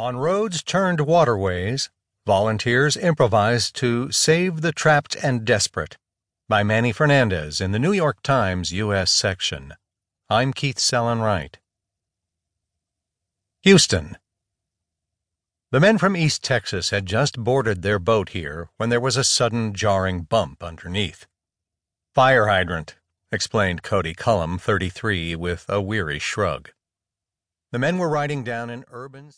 On roads turned waterways, volunteers improvised to save the trapped and desperate. By Manny Fernandez in the New York Times U.S. section. I'm Keith Sellon-Wright. Houston. The men from East Texas had just boarded their boat here when there was a sudden jarring bump underneath. Fire hydrant, explained Cody Cullum, 33, with a weary shrug. The men were riding down an urban